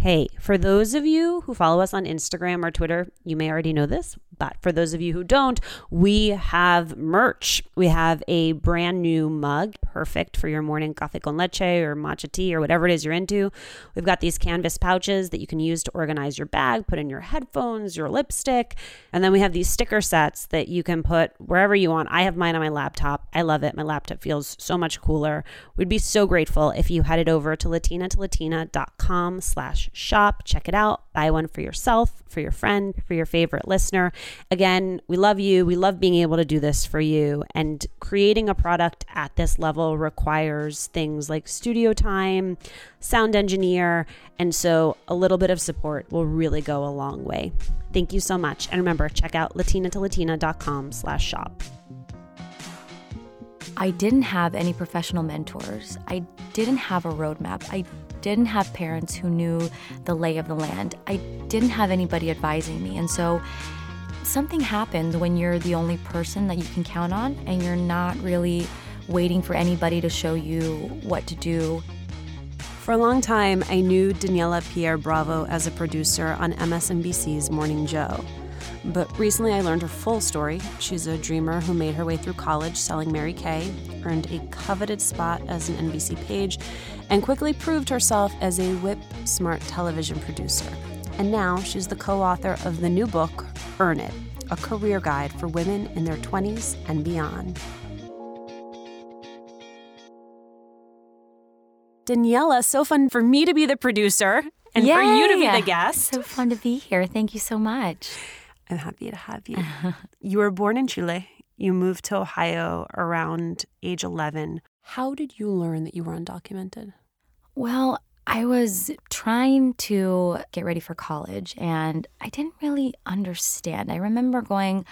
Hey, for those of you who follow us on Instagram or Twitter, you may already know this, but for those of you who don't, we have merch. We have a brand new mug, perfect for your morning coffee con leche or matcha tea or whatever it is you're into. We've got these canvas pouches that you can use to organize your bag, put in your headphones, your lipstick. And then we have these sticker sets that you can put wherever you want. I have mine on my laptop. I love it. My laptop feels so much cooler. We'd be so grateful if you headed over to latinatolatina.com slash shop. Check it out. Buy one for yourself, for your friend, for your favorite listener. Again, we love you. We love being able to do this for you. And creating a product at this level requires things like studio time, sound engineer. And so a little bit of support will really go a long way. Thank you so much. And remember, check out latinatolatina.com slash shop. I didn't have any professional mentors. I didn't have a roadmap. I didn't have parents who knew the lay of the land. I didn't have anybody advising me. And so something happens when you're the only person that you can count on and you're not really waiting for anybody to show you what to do. For a long time, I knew Daniela Pierre Bravo as a producer on MSNBC's Morning Joe. But recently I learned her full story. She's a dreamer who made her way through college selling Mary Kay, earned a coveted spot as an NBC page, and quickly proved herself as a whip smart television producer. And now she's the co author of the new book, Earn It, a career guide for women in their 20s and beyond. Daniela, so fun for me to be the producer and Yay! for you to be the guest. So fun to be here. Thank you so much. I'm happy to have you. you were born in Chile. You moved to Ohio around age 11. How did you learn that you were undocumented? Well, I was trying to get ready for college and I didn't really understand. I remember going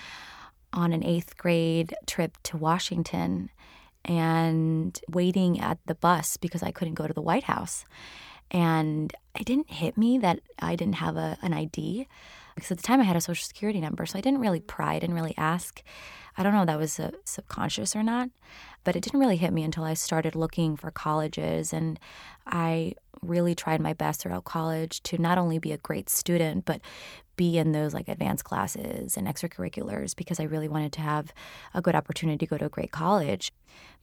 on an eighth grade trip to Washington and waiting at the bus because I couldn't go to the White House. And it didn't hit me that I didn't have a, an ID because at the time I had a social security number. So I didn't really pry, I didn't really ask. I don't know if that was a subconscious or not, but it didn't really hit me until I started looking for colleges. And I really tried my best throughout college to not only be a great student, but be in those like advanced classes and extracurriculars because I really wanted to have a good opportunity to go to a great college.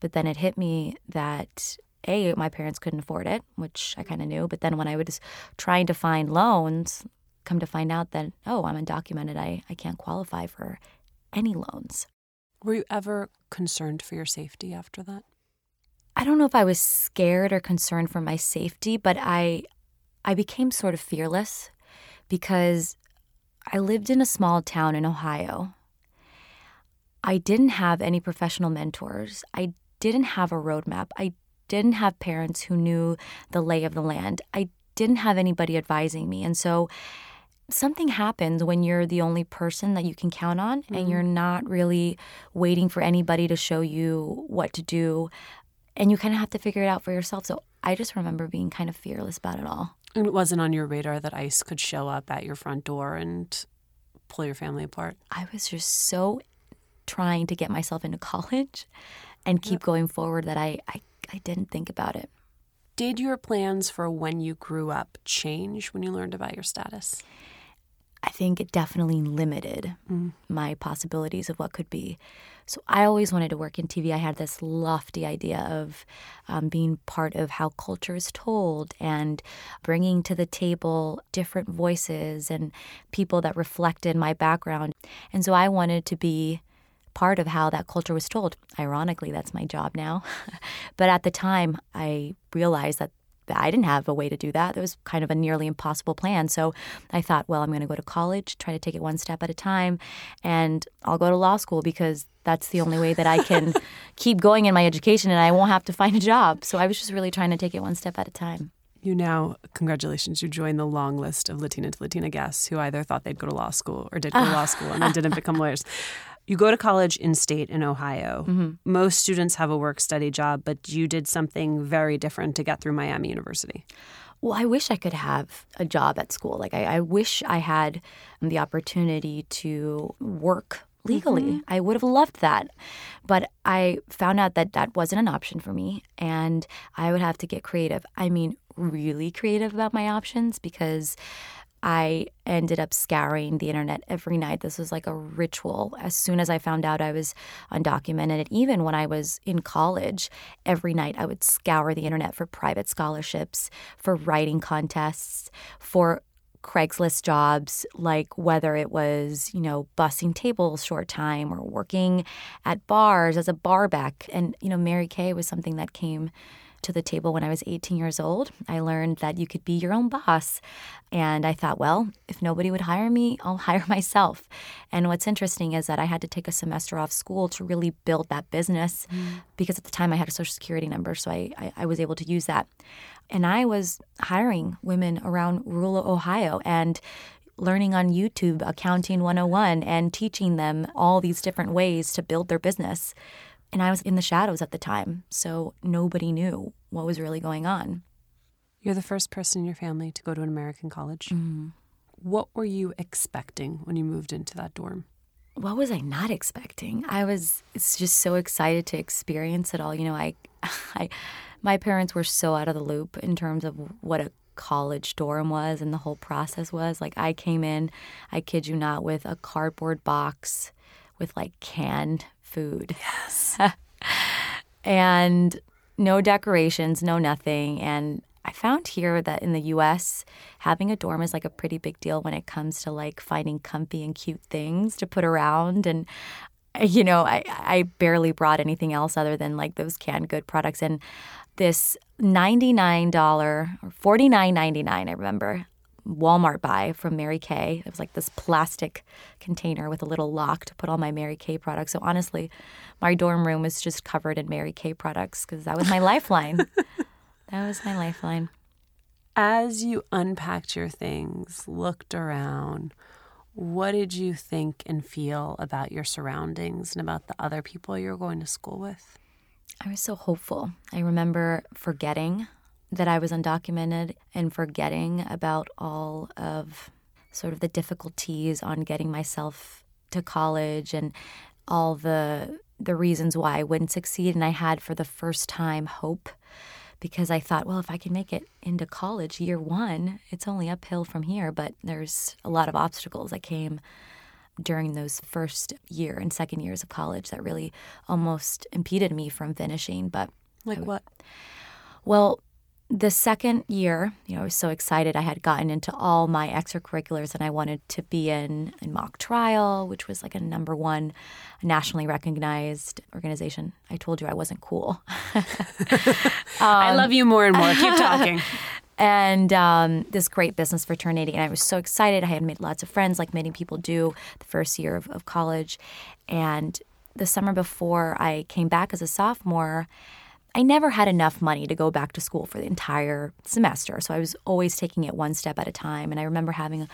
But then it hit me that a my parents couldn't afford it which i kind of knew but then when i was trying to find loans come to find out that, oh, I'm undocumented. I, I can't qualify for any loans. Were you ever concerned for your safety after that? I don't know if I was scared or concerned for my safety, but I I became sort of fearless because I lived in a small town in Ohio. I didn't have any professional mentors. I didn't have a roadmap. I didn't have parents who knew the lay of the land. I didn't have anybody advising me. And so something happens when you're the only person that you can count on mm-hmm. and you're not really waiting for anybody to show you what to do and you kind of have to figure it out for yourself. So I just remember being kind of fearless about it all. And it wasn't on your radar that ICE could show up at your front door and pull your family apart? I was just so trying to get myself into college and keep going forward that I, I, I didn't think about it. Did your plans for when you grew up change when you learned about your status? I think it definitely limited mm. my possibilities of what could be. So I always wanted to work in TV. I had this lofty idea of um, being part of how culture is told and bringing to the table different voices and people that reflected my background. And so I wanted to be part of how that culture was told. Ironically, that's my job now. but at the time, I realized that I didn't have a way to do that. It was kind of a nearly impossible plan. So I thought, well, I'm going to go to college, try to take it one step at a time, and I'll go to law school because that's the only way that I can keep going in my education and I won't have to find a job. So I was just really trying to take it one step at a time. You now, congratulations, you joined the long list of Latina to Latina guests who either thought they'd go to law school or did go to law school and then didn't become lawyers. You go to college in state in Ohio. Mm-hmm. Most students have a work study job, but you did something very different to get through Miami University. Well, I wish I could have a job at school. Like, I, I wish I had the opportunity to work legally. Mm-hmm. I would have loved that. But I found out that that wasn't an option for me and I would have to get creative. I mean, really creative about my options because I ended up scouring the internet every night. This was like a ritual. As soon as I found out I was undocumented, even when I was in college, every night I would scour the internet for private scholarships, for writing contests, for Craigslist jobs, like whether it was, you know, bussing tables short time or working at bars as a barback. And, you know, Mary Kay was something that came to the table when I was 18 years old. I learned that you could be your own boss. And I thought, well, if nobody would hire me, I'll hire myself. And what's interesting is that I had to take a semester off school to really build that business mm. because at the time I had a social security number. So I, I, I was able to use that. And I was hiring women around rural Ohio and learning on YouTube Accounting 101 and teaching them all these different ways to build their business. And I was in the shadows at the time, so nobody knew what was really going on. You're the first person in your family to go to an American college. Mm-hmm. What were you expecting when you moved into that dorm? What was I not expecting? I was just so excited to experience it all. You know, I, I, my parents were so out of the loop in terms of what a college dorm was and the whole process was. Like I came in, I kid you not, with a cardboard box with like canned food. Yes. and no decorations, no nothing. And I found here that in the US, having a dorm is like a pretty big deal when it comes to like finding comfy and cute things to put around. And, you know, I, I barely brought anything else other than like those canned good products. And this $99 or $49.99, I remember, Walmart buy from Mary Kay. It was like this plastic container with a little lock to put all my Mary Kay products. So honestly, my dorm room was just covered in Mary Kay products because that was my lifeline. That was my lifeline. As you unpacked your things, looked around, what did you think and feel about your surroundings and about the other people you're going to school with? I was so hopeful. I remember forgetting that I was undocumented and forgetting about all of sort of the difficulties on getting myself to college and all the the reasons why I wouldn't succeed. And I had for the first time hope because I thought, well, if I can make it into college year 1, it's only uphill from here, but there's a lot of obstacles that came during those first year and second years of college that really almost impeded me from finishing, but like what? Well, the second year, you know, I was so excited. I had gotten into all my extracurriculars and I wanted to be in, in mock trial, which was like a number one nationally recognized organization. I told you I wasn't cool. um, I love you more and more. Keep talking. and um, this great business fraternity. And I was so excited. I had made lots of friends, like many people do the first year of, of college. And the summer before I came back as a sophomore, I never had enough money to go back to school for the entire semester. So I was always taking it one step at a time. And I remember having a,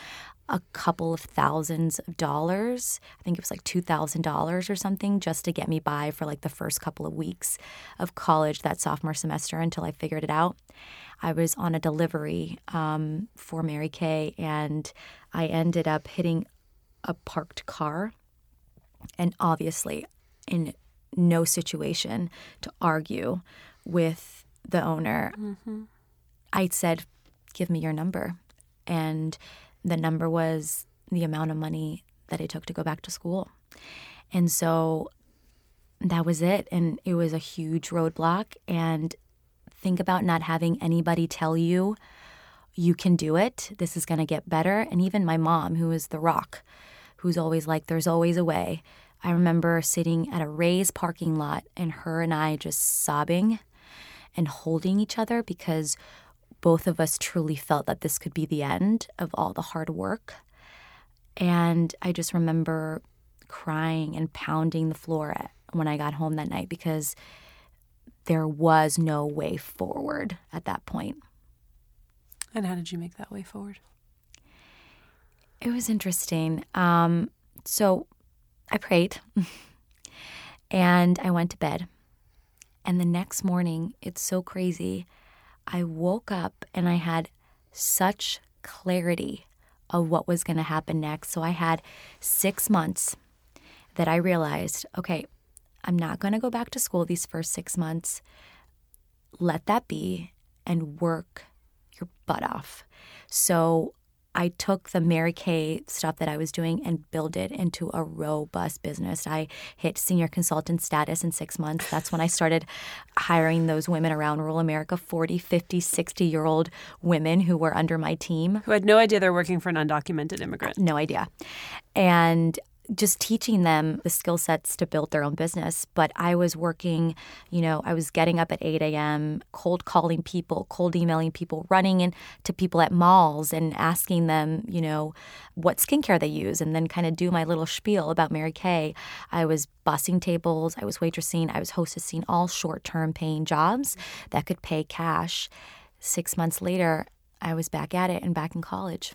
a couple of thousands of dollars. I think it was like $2,000 or something just to get me by for like the first couple of weeks of college that sophomore semester until I figured it out. I was on a delivery um, for Mary Kay and I ended up hitting a parked car. And obviously, in no situation to argue with the owner. Mm-hmm. I said, Give me your number. And the number was the amount of money that it took to go back to school. And so that was it. And it was a huge roadblock. And think about not having anybody tell you you can do it. This is going to get better. And even my mom, who is the rock, who's always like, there's always a way. I remember sitting at a Ray's parking lot and her and I just sobbing and holding each other because both of us truly felt that this could be the end of all the hard work. And I just remember crying and pounding the floor when I got home that night because there was no way forward at that point. And how did you make that way forward? It was interesting. Um, so I prayed and I went to bed. And the next morning, it's so crazy. I woke up and I had such clarity of what was going to happen next. So I had six months that I realized okay, I'm not going to go back to school these first six months. Let that be and work your butt off. So I took the Mary Kay stuff that I was doing and built it into a robust business. I hit senior consultant status in six months. That's when I started hiring those women around rural America 40, 50, 60 year old women who were under my team. Who had no idea they're working for an undocumented immigrant. No idea. And just teaching them the skill sets to build their own business. But I was working, you know, I was getting up at 8 a.m., cold calling people, cold emailing people, running into people at malls and asking them, you know, what skincare they use, and then kind of do my little spiel about Mary Kay. I was bussing tables, I was waitressing, I was hostessing all short term paying jobs that could pay cash. Six months later, I was back at it and back in college.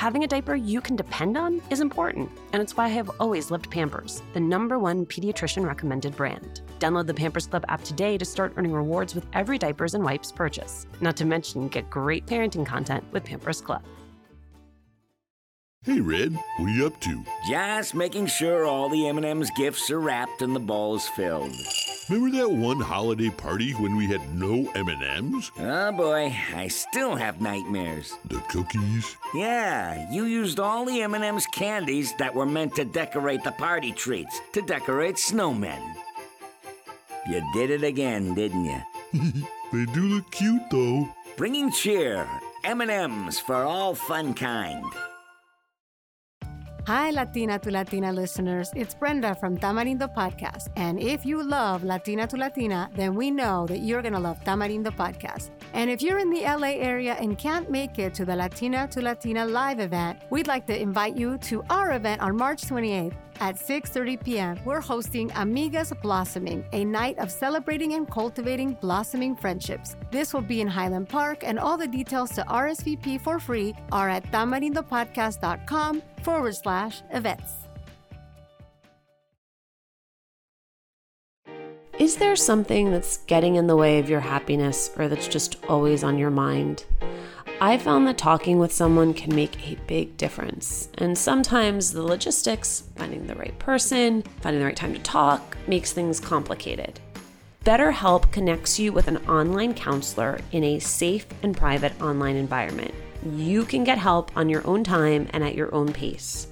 Having a diaper you can depend on is important, and it's why I have always loved Pampers, the number one pediatrician recommended brand. Download the Pampers Club app today to start earning rewards with every diapers and wipes purchase. Not to mention, get great parenting content with Pampers Club. Hey, Red, what are you up to? Just making sure all the M&M's gifts are wrapped and the balls filled. Remember that one holiday party when we had no M&Ms? Oh boy, I still have nightmares. The cookies? Yeah, you used all the M&M's candies that were meant to decorate the party treats, to decorate snowmen. You did it again, didn't you? they do look cute though. Bringing cheer, M&M's for all fun kind. Hi, Latina to Latina listeners. It's Brenda from Tamarindo Podcast. And if you love Latina to Latina, then we know that you're going to love Tamarindo Podcast. And if you're in the LA area and can't make it to the Latina to Latina live event, we'd like to invite you to our event on March 28th at 6:30 p.m. We're hosting Amigas Blossoming, a night of celebrating and cultivating blossoming friendships. This will be in Highland Park, and all the details to RSVP for free are at tamarindopodcast.com forward slash events. Is there something that's getting in the way of your happiness or that's just always on your mind? I found that talking with someone can make a big difference. And sometimes the logistics, finding the right person, finding the right time to talk, makes things complicated. BetterHelp connects you with an online counselor in a safe and private online environment. You can get help on your own time and at your own pace.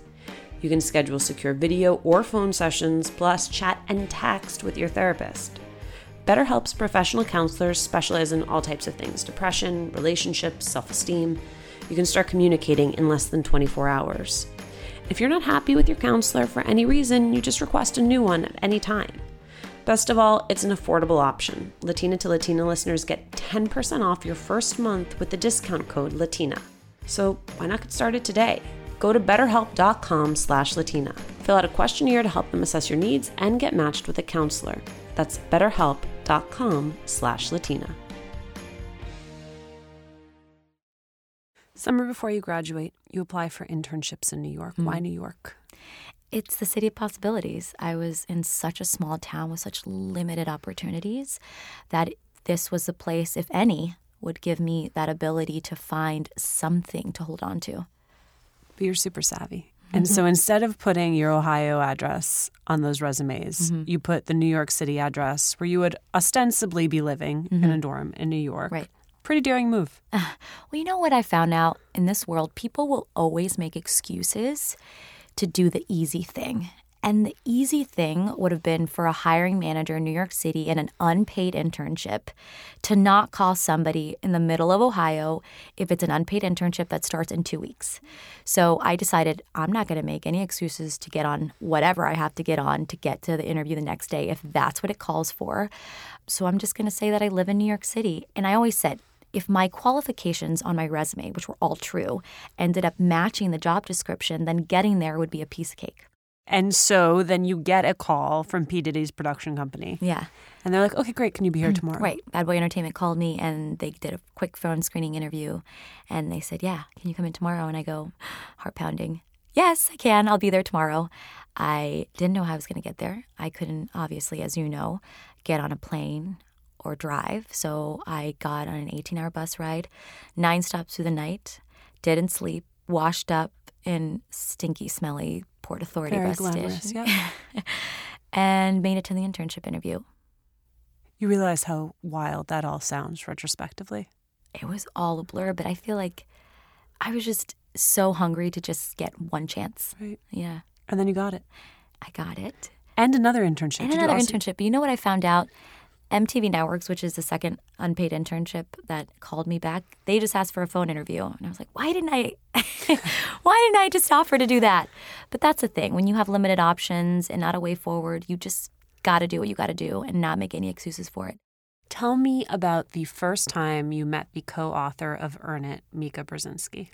You can schedule secure video or phone sessions, plus chat and text with your therapist. BetterHelp's professional counselors specialize in all types of things depression, relationships, self esteem. You can start communicating in less than 24 hours. If you're not happy with your counselor for any reason, you just request a new one at any time. Best of all, it's an affordable option. Latina to Latina listeners get 10% off your first month with the discount code LATINA. So why not get started today? Go to betterhelp.com slash Latina. Fill out a questionnaire to help them assess your needs and get matched with a counselor. That's betterhelp.com slash Latina. Summer before you graduate, you apply for internships in New York. Why hmm. New York? It's the city of possibilities. I was in such a small town with such limited opportunities that this was the place, if any, would give me that ability to find something to hold on to. But you're super savvy. And so mm-hmm. instead of putting your Ohio address on those resumes, mm-hmm. you put the New York City address where you would ostensibly be living in a mm-hmm. dorm in New York. Right. Pretty daring move. Well, you know what I found out in this world? People will always make excuses to do the easy thing. And the easy thing would have been for a hiring manager in New York City in an unpaid internship to not call somebody in the middle of Ohio if it's an unpaid internship that starts in two weeks. So I decided I'm not going to make any excuses to get on whatever I have to get on to get to the interview the next day if that's what it calls for. So I'm just going to say that I live in New York City. And I always said, if my qualifications on my resume, which were all true, ended up matching the job description, then getting there would be a piece of cake. And so then you get a call from P. Diddy's production company. Yeah. And they're like, okay, great. Can you be here mm-hmm. tomorrow? Right. Bad Boy Entertainment called me and they did a quick phone screening interview. And they said, Yeah, can you come in tomorrow? And I go, heart pounding. Yes, I can. I'll be there tomorrow. I didn't know how I was going to get there. I couldn't, obviously, as you know, get on a plane or drive. So I got on an 18 hour bus ride, nine stops through the night, didn't sleep, washed up in stinky, smelly Port Authority Very bus station, Yeah. and made it to the internship interview. you realize how wild that all sounds retrospectively. it was all a blur, but I feel like I was just so hungry to just get one chance. Right. Yeah, And then you got it. I got it. And another internship. And Did another also- internship. But you know what I found out? MTV Networks, which is the second unpaid internship that called me back, they just asked for a phone interview. And I was like, why didn't I why didn't I just offer to do that? But that's the thing. When you have limited options and not a way forward, you just gotta do what you gotta do and not make any excuses for it. Tell me about the first time you met the co-author of Earn It, Mika Brzezinski.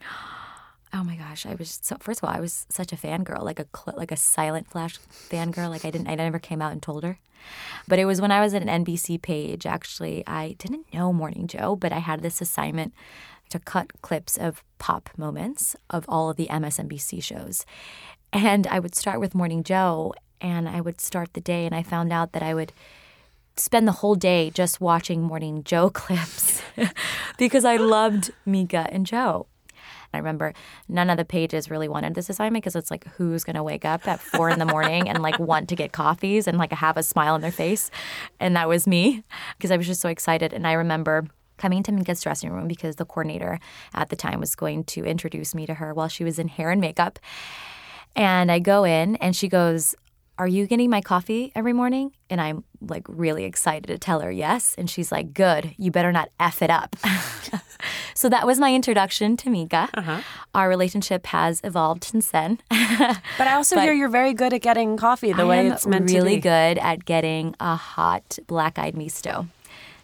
Oh my gosh, I was so. First of all, I was such a fangirl, like a like a silent flash fangirl. Like I didn't, I never came out and told her. But it was when I was at an NBC page. Actually, I didn't know Morning Joe, but I had this assignment to cut clips of pop moments of all of the MSNBC shows, and I would start with Morning Joe, and I would start the day, and I found out that I would spend the whole day just watching Morning Joe clips because I loved Mika and Joe. I remember none of the pages really wanted this assignment because it's like who's gonna wake up at four in the morning and like want to get coffees and like have a smile on their face, and that was me because I was just so excited. And I remember coming to Mika's dressing room because the coordinator at the time was going to introduce me to her while she was in hair and makeup, and I go in and she goes, Are you getting my coffee every morning? And I'm like really excited to tell her yes. And she's like, Good, you better not F it up. so that was my introduction to Mika. Uh-huh. Our relationship has evolved since then. But I also hear you're very good at getting coffee the I way it's meant really to be. good at getting a hot black eyed misto.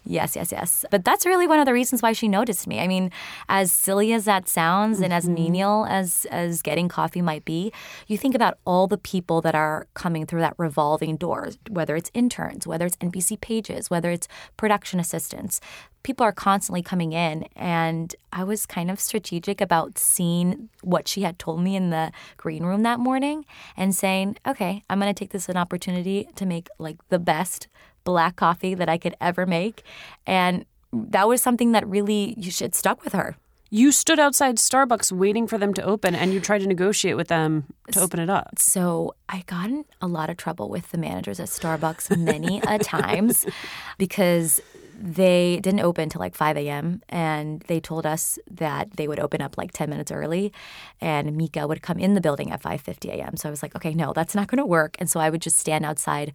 Yes, yes, yes. But that's really one of the reasons why she noticed me. I mean, as silly as that sounds and as Mm-hmm. menial as as getting coffee might be, you think about all the people that are coming through that revolving door, whether it's interns, whether it's NBC pages, whether it's production assistants. People are constantly coming in and I was kind of strategic about seeing what she had told me in the green room that morning and saying, "Okay, I'm going to take this as an opportunity to make like the best black coffee that I could ever make. And that was something that really you should stuck with her. You stood outside Starbucks waiting for them to open and you tried to negotiate with them to open it up. So I got in a lot of trouble with the managers at Starbucks many a times because they didn't open till like 5 a.m. and they told us that they would open up like 10 minutes early and Mika would come in the building at 5.50 a.m. So I was like, okay, no, that's not going to work. And so I would just stand outside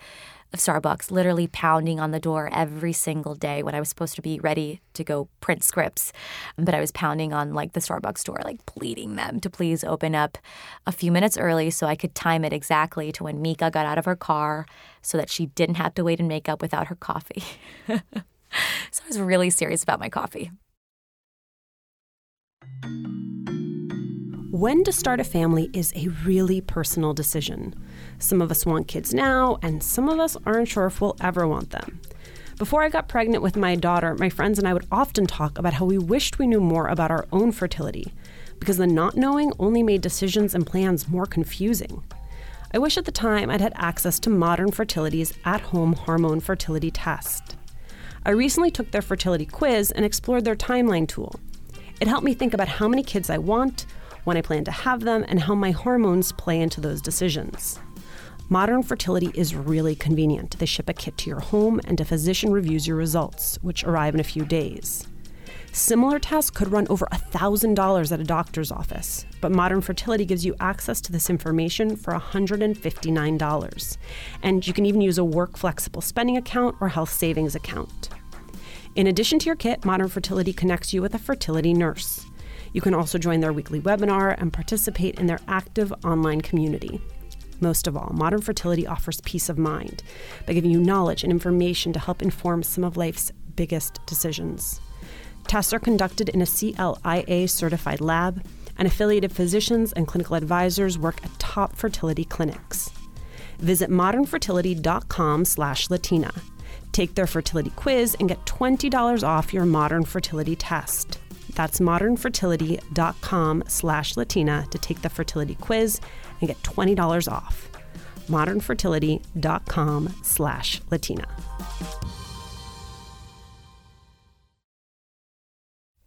of Starbucks, literally pounding on the door every single day when I was supposed to be ready to go print scripts. But I was pounding on like the Starbucks door, like pleading them to please open up a few minutes early so I could time it exactly to when Mika got out of her car so that she didn't have to wait in makeup without her coffee. so I was really serious about my coffee. When to start a family is a really personal decision. Some of us want kids now, and some of us aren't sure if we'll ever want them. Before I got pregnant with my daughter, my friends and I would often talk about how we wished we knew more about our own fertility, because the not knowing only made decisions and plans more confusing. I wish at the time I'd had access to modern fertility's at home hormone fertility test. I recently took their fertility quiz and explored their timeline tool. It helped me think about how many kids I want, when I plan to have them, and how my hormones play into those decisions. Modern fertility is really convenient. They ship a kit to your home and a physician reviews your results, which arrive in a few days. Similar tests could run over $1,000 at a doctor's office, but Modern Fertility gives you access to this information for $159. And you can even use a work flexible spending account or health savings account. In addition to your kit, Modern Fertility connects you with a fertility nurse. You can also join their weekly webinar and participate in their active online community. Most of all, Modern Fertility offers peace of mind by giving you knowledge and information to help inform some of life's biggest decisions. Tests are conducted in a CLIA certified lab, and affiliated physicians and clinical advisors work at top fertility clinics. Visit modernfertility.com/latina. Take their fertility quiz and get $20 off your modern fertility test. That's modernfertility.com slash Latina to take the fertility quiz and get $20 off. modernfertility.com/latina.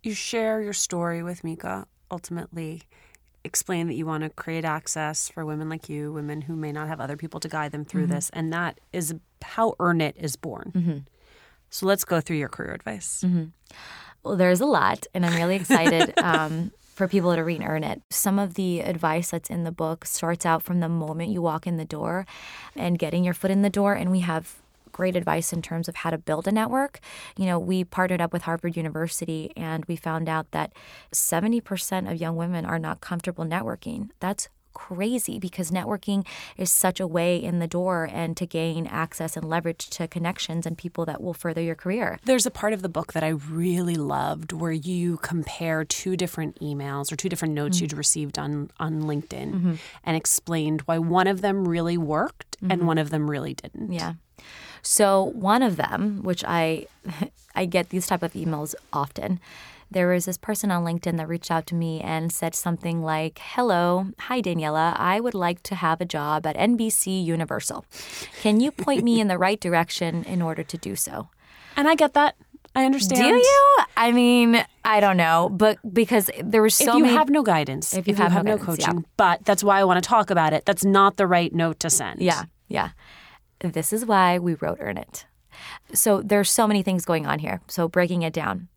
you share your story with Mika, ultimately explain that you want to create access for women like you, women who may not have other people to guide them through mm-hmm. this. And that is how Earn It is born. Mm-hmm. So let's go through your career advice. Mm-hmm. Well, there's a lot, and I'm really excited um, for people to read Earn It. Some of the advice that's in the book starts out from the moment you walk in the door and getting your foot in the door. And we have great advice in terms of how to build a network. You know, we partnered up with Harvard University and we found out that 70% of young women are not comfortable networking. That's crazy because networking is such a way in the door and to gain access and leverage to connections and people that will further your career. There's a part of the book that I really loved where you compare two different emails or two different notes mm-hmm. you'd received on on LinkedIn mm-hmm. and explained why one of them really worked mm-hmm. and one of them really didn't. Yeah. So one of them, which I I get these type of emails often, there was this person on LinkedIn that reached out to me and said something like, "Hello, hi Daniela, I would like to have a job at NBC Universal. Can you point me in the right direction in order to do so?" And I get that. I understand. Do you? I mean, I don't know, but because there was so if you many, have no guidance, if you, if you have, have, no, guidance, coaching, yeah. but that's why I want to talk about it. That's not the right note to send. Yeah, yeah. This is why we wrote Earn It. So there's so many things going on here. So breaking it down.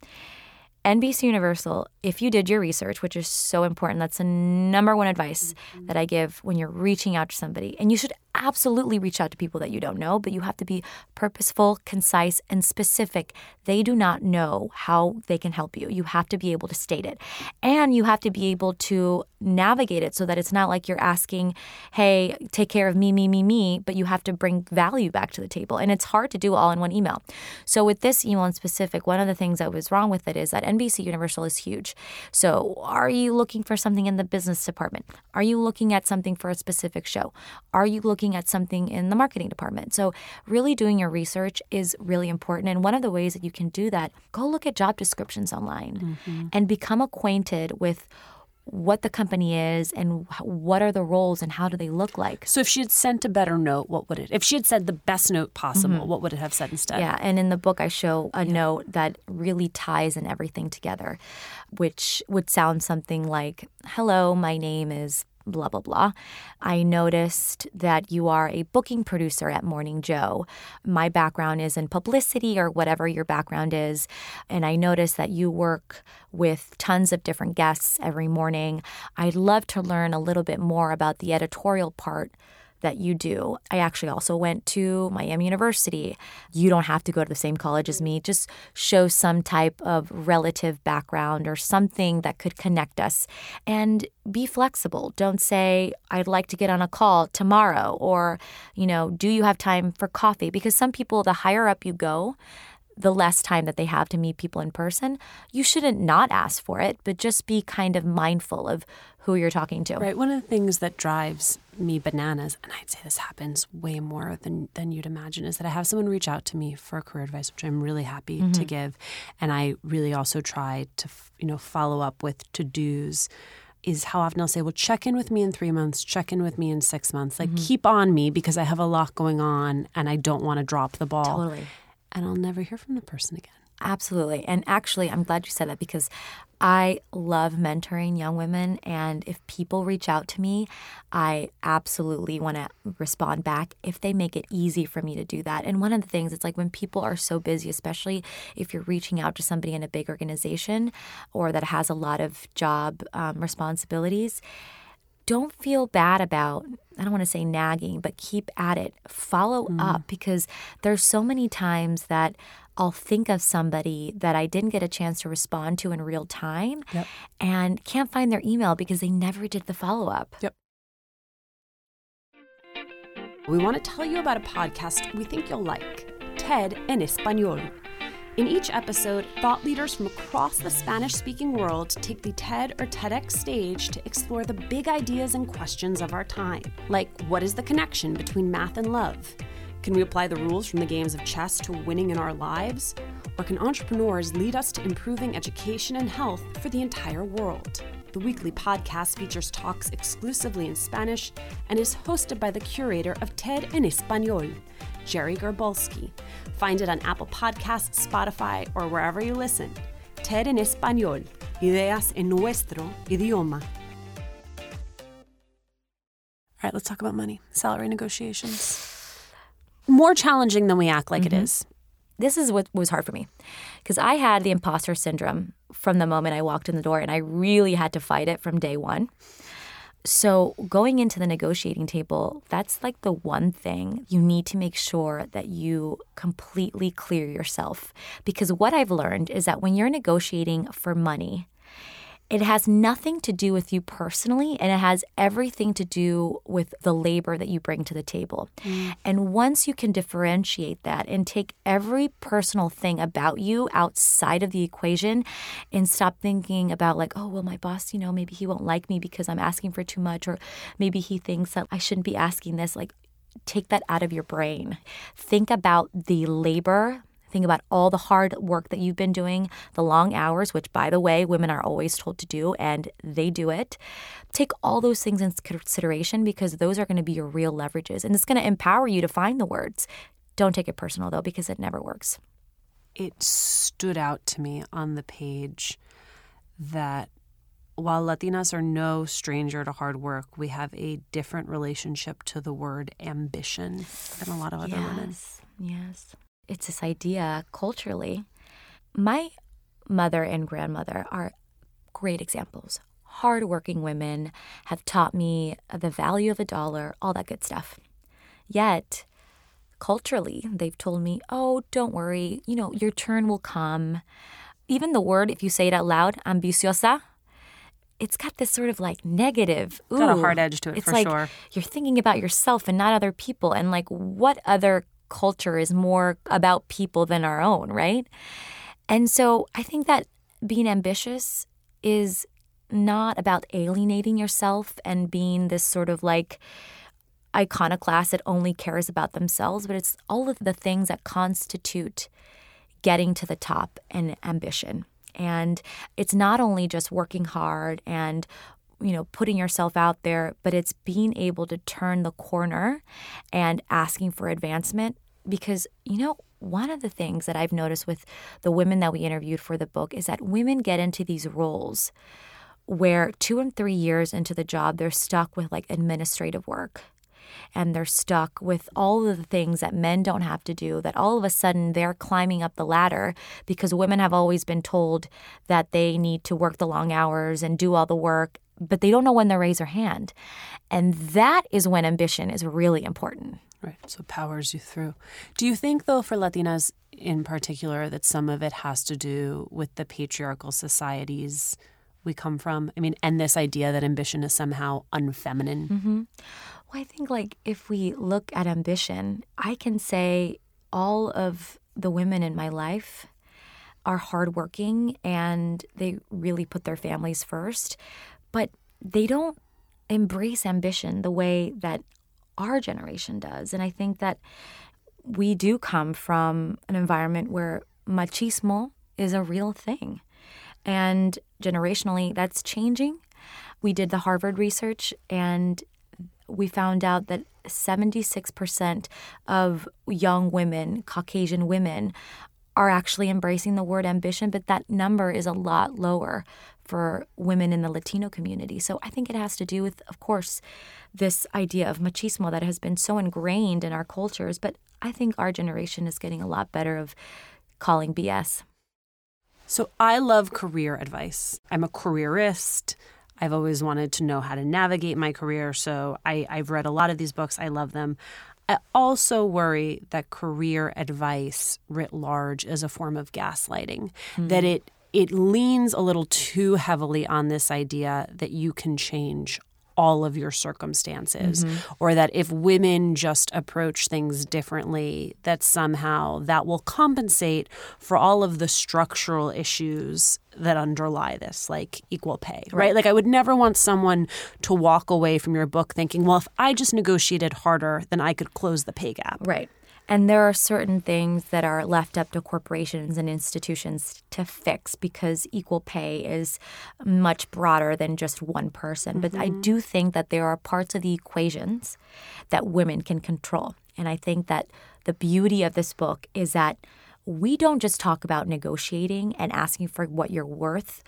NBC Universal, if you did your research, which is so important, that's the number one advice mm-hmm. that I give when you're reaching out to somebody. And you should absolutely reach out to people that you don't know, but you have to be purposeful, concise, and specific. They do not know how they can help you. You have to be able to state it. And you have to be able to navigate it so that it's not like you're asking, hey, take care of me, me, me, me, but you have to bring value back to the table. And it's hard to do all in one email. So with this email in specific, one of the things that was wrong with it is that NBC Universal is huge. So are you looking for something in the business department? Are you looking at something for a specific show? Are you looking looking at something in the marketing department. So, really doing your research is really important. And one of the ways that you can do that, go look at job descriptions online mm-hmm. and become acquainted with what the company is and what are the roles and how do they look like. So if she had sent a better note, what would it? If she had said the best note possible, mm-hmm. what would it have said instead? Yeah, and in the book, I show a note that really ties in everything together, which would sound something like Hello, my name is blah, blah, blah. I noticed that you are a booking producer at Morning Joe. My background is in publicity or whatever your background is. And I noticed that you work with tons of different guests every morning. I'd love to learn a little bit more about the editorial part that you do. I actually also went to Miami University. You don't have to go to the same college as me. Just show some type of relative background or something that could connect us and be flexible. Don't say, I'd like to get on a call tomorrow or, you know, do you have time for coffee? Because some people, the higher up you go, the less time that they have to meet people in person, you shouldn't not ask for it, but just be kind of mindful of who you're talking to. Right. One of the things that drives me bananas, and I'd say this happens way more than than you'd imagine, is that I have someone reach out to me for career advice, which I'm really happy to mm-hmm. give, and I really also try to you know follow up with to dos. Is how often I'll say, "Well, check in with me in three months. Check in with me in six months. Like mm-hmm. keep on me because I have a lot going on and I don't want to drop the ball." Totally. And I'll never hear from the person again. Absolutely. And actually, I'm glad you said that because I love mentoring young women. And if people reach out to me, I absolutely want to respond back if they make it easy for me to do that. And one of the things, it's like when people are so busy, especially if you're reaching out to somebody in a big organization or that has a lot of job um, responsibilities, don't feel bad about I don't want to say nagging, but keep at it. Follow up because there's so many times that I'll think of somebody that I didn't get a chance to respond to in real time and can't find their email because they never did the follow up. We want to tell you about a podcast we think you'll like TED en Español. In each episode, thought leaders from across the Spanish speaking world take the TED or TEDx stage to explore the big ideas and questions of our time. Like, what is the connection between math and love? Can we apply the rules from the games of chess to winning in our lives? Or can entrepreneurs lead us to improving education and health for the entire world? The weekly podcast features talks exclusively in Spanish and is hosted by the curator of TED en Español, Gerry Garbulsky. Find it on Apple Podcasts, Spotify, or wherever you listen. TED en Español, ideas en nuestro idioma. All right, let's talk about money, salary negotiations. More challenging than we act like it mm-hmm. is. This is what was hard for me because I had the imposter syndrome from the moment I walked in the door, and I really had to fight it from day one. So, going into the negotiating table, that's like the one thing you need to make sure that you completely clear yourself. Because what I've learned is that when you're negotiating for money, it has nothing to do with you personally, and it has everything to do with the labor that you bring to the table. Mm. And once you can differentiate that and take every personal thing about you outside of the equation and stop thinking about, like, oh, well, my boss, you know, maybe he won't like me because I'm asking for too much, or maybe he thinks that I shouldn't be asking this. Like, take that out of your brain. Think about the labor. Think about all the hard work that you've been doing, the long hours, which, by the way, women are always told to do, and they do it. Take all those things into consideration because those are going to be your real leverages. And it's going to empower you to find the words. Don't take it personal, though, because it never works. it stood out to me on the page that while Latinas are no stranger to hard work, we have a different relationship to the word ambition than a lot of other women. Yes, yes. It's this idea culturally. My mother and grandmother are great examples. Hardworking women have taught me the value of a dollar, all that good stuff. Yet, culturally, they've told me, oh, don't worry, you know, your turn will come. Even the word, if you say it out loud, ambiciosa, it's got this sort of like negative. Got a hard edge to it, It's for like sure. you're thinking about yourself and not other people. And like, what other culture is more about people than our own, right? And so I think that being ambitious is not about alienating yourself and being this sort of like iconoclast that only cares about themselves, but it's all of the things that constitute getting to the top and ambition. And it's not only just working hard and you know, putting yourself out there, but it's being able to turn the corner and asking for advancement. Because, you know, one of the things that I've noticed with the women that we interviewed for the book is that women get into these roles where two and three years into the job, they're stuck with like administrative work and they're stuck with all of the things that men don't have to do, that all of a sudden they're climbing up the ladder because women have always been told that they need to work the long hours and do all the work, but they don't know when to raise their hand. And that is when ambition is really important. Right. So it powers you through. Do you think, though, for Latinas in particular, that some of it has to do with the patriarchal societies we come from? I mean, and this idea that ambition is somehow unfeminine? Mm-hmm. Well, I think, like, if we look at ambition, I can say all of the women in my life are hardworking and they really put their families first, but they don't embrace ambition the way that our generation does. And I think that we do come from an environment where machismo is a real thing. And generationally, that's changing. We did the Harvard research and we found out that 76% of young women, Caucasian women, are actually embracing the word ambition, but that number is a lot lower for women in the Latino community. So I think it has to do with, of course, this idea of machismo that has been so ingrained in our cultures. But I think our generation is getting a lot better of calling BS. So I love career advice. I'm a careerist. I've always wanted to know how to navigate my career. So I, I've read a lot of these books. I love them. I also worry that career advice writ large is a form of gaslighting, mm-hmm. that it it leans a little too heavily on this idea that you can change all of your circumstances mm-hmm. or that if women just approach things differently that somehow that will compensate for all of the structural issues that underlie this like equal pay right? right like i would never want someone to walk away from your book thinking well if i just negotiated harder then i could close the pay gap right and there are certain things that are left up to corporations and institutions to fix because equal pay is much broader than just one person. Mm-hmm. But I mm-hmm. do think that there are parts of the equations that women can control. And I think that the beauty of this book is that we don't just talk about negotiating and asking for what you're worth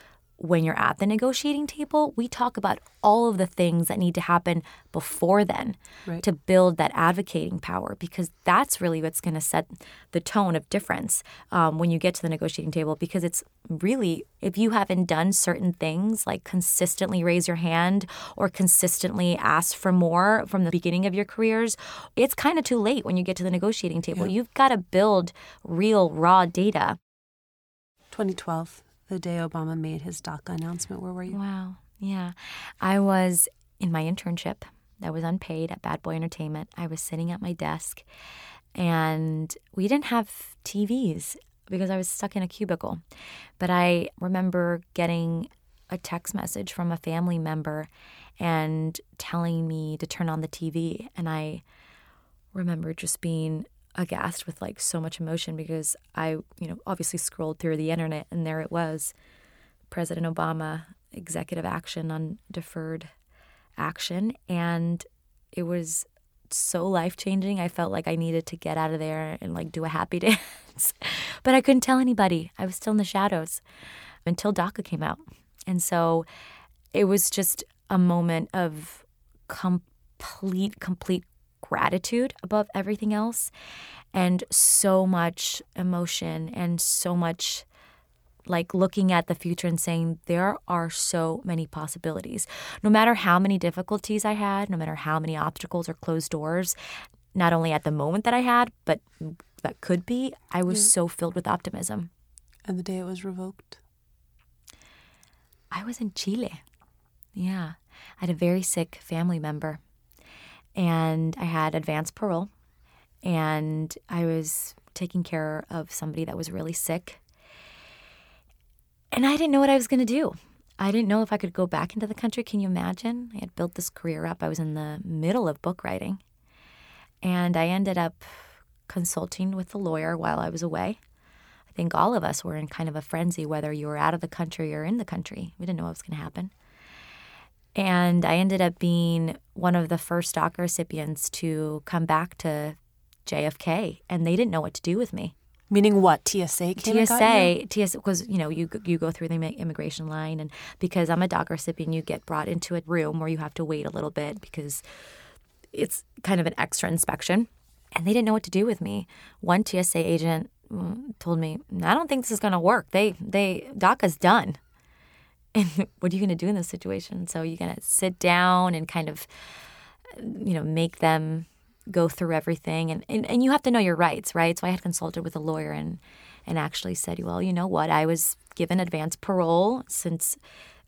when you're at the negotiating table, we talk about all of the things that need to happen before then right. to build that advocating power because that's really what's going to set the tone of difference um, when you get to the negotiating table. Because it's really, if you haven't done certain things like consistently raise your hand or consistently ask for more from the beginning of your careers, it's kind of too late when you get to the negotiating table. Yeah. You've got to build real, raw data. 2012 the day Obama made his DACA announcement. Where were you? Wow. Yeah. I was in my internship that was unpaid at Bad Boy Entertainment. I was sitting at my desk and we didn't have TVs because I was stuck in a cubicle. But I remember getting a text message from a family member and telling me to turn on the TV. And I remember just being aghast with like so much emotion because I, you know, obviously scrolled through the internet and there it was President Obama executive action on deferred action. And it was so life changing. I felt like I needed to get out of there and like do a happy dance. but I couldn't tell anybody. I was still in the shadows until DACA came out. And so it was just a moment of complete, complete gratitude above everything else and so much emotion and so much like looking at the future and saying there are so many possibilities. No matter how many difficulties I had, no matter how many obstacles or closed doors, not only at the moment that I had, but that could be, I was yeah. so filled with optimism. And the day it was revoked? I was in Chile. Yeah. I had a very sick family member and I had advanced parole, and I was taking care of somebody that was really sick. And I didn't know what I was going to do. I didn't know if I could go back into the country. Can you imagine? I had built this career up. I was in the middle of book writing. And I ended up consulting with a lawyer while I was away I think all of us were in kind of a frenzy, whether you were out of the country or in the country. We didn't know what was going to happen. And I ended up being one of the first DACA recipients to come back to JFK, and they didn't know what to do with me. Meaning what? TSA came and got you? TSA, TSA, because you know you you go through the immigration line, and because I'm a DACA recipient, you get brought into a room where you have to wait a little bit because it's kind of an extra inspection, and they didn't know what to do with me. One TSA agent mm, told me, "I don't think this is going to work. They they DACA's done." And what are you going to do in this situation? So you're going to sit down and kind of, you know, make them go through everything and, and, and you have to know your rights, right? So I had consulted with a lawyer and and actually said, well, you know what? I was given advance parole since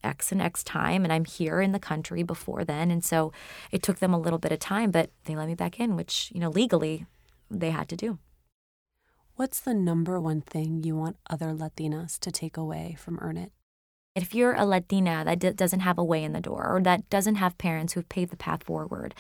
X and X time, and I'm here in the country before then. And so it took them a little bit of time, but they let me back in, which, you know, legally they had to do. What's the number one thing you want other Latinas to take away from Earn It? If you're a Latina that d- doesn't have a way in the door or that doesn't have parents who've paved the path forward,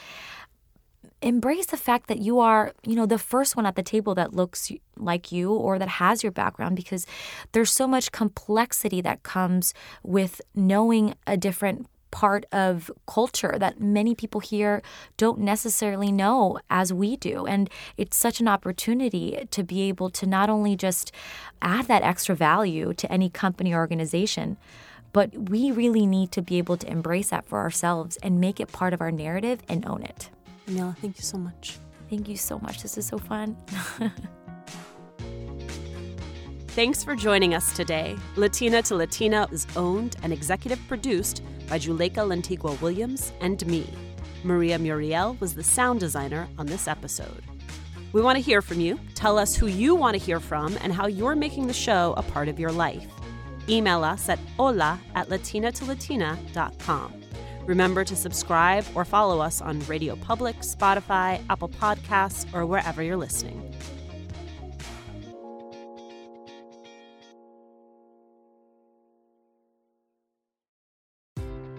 embrace the fact that you are, you know, the first one at the table that looks like you or that has your background because there's so much complexity that comes with knowing a different part of culture that many people here don't necessarily know as we do. And it's such an opportunity to be able to not only just add that extra value to any company or organization, but we really need to be able to embrace that for ourselves and make it part of our narrative and own it. Daniela, thank you so much. Thank you so much. This is so fun. Thanks for joining us today. Latina to Latina is owned and executive produced by Juleyka Lantigua Williams and me. Maria Muriel was the sound designer on this episode. We want to hear from you. Tell us who you want to hear from and how you're making the show a part of your life. Email us at hola at latinatolatina.com. Remember to subscribe or follow us on Radio Public, Spotify, Apple Podcasts, or wherever you're listening.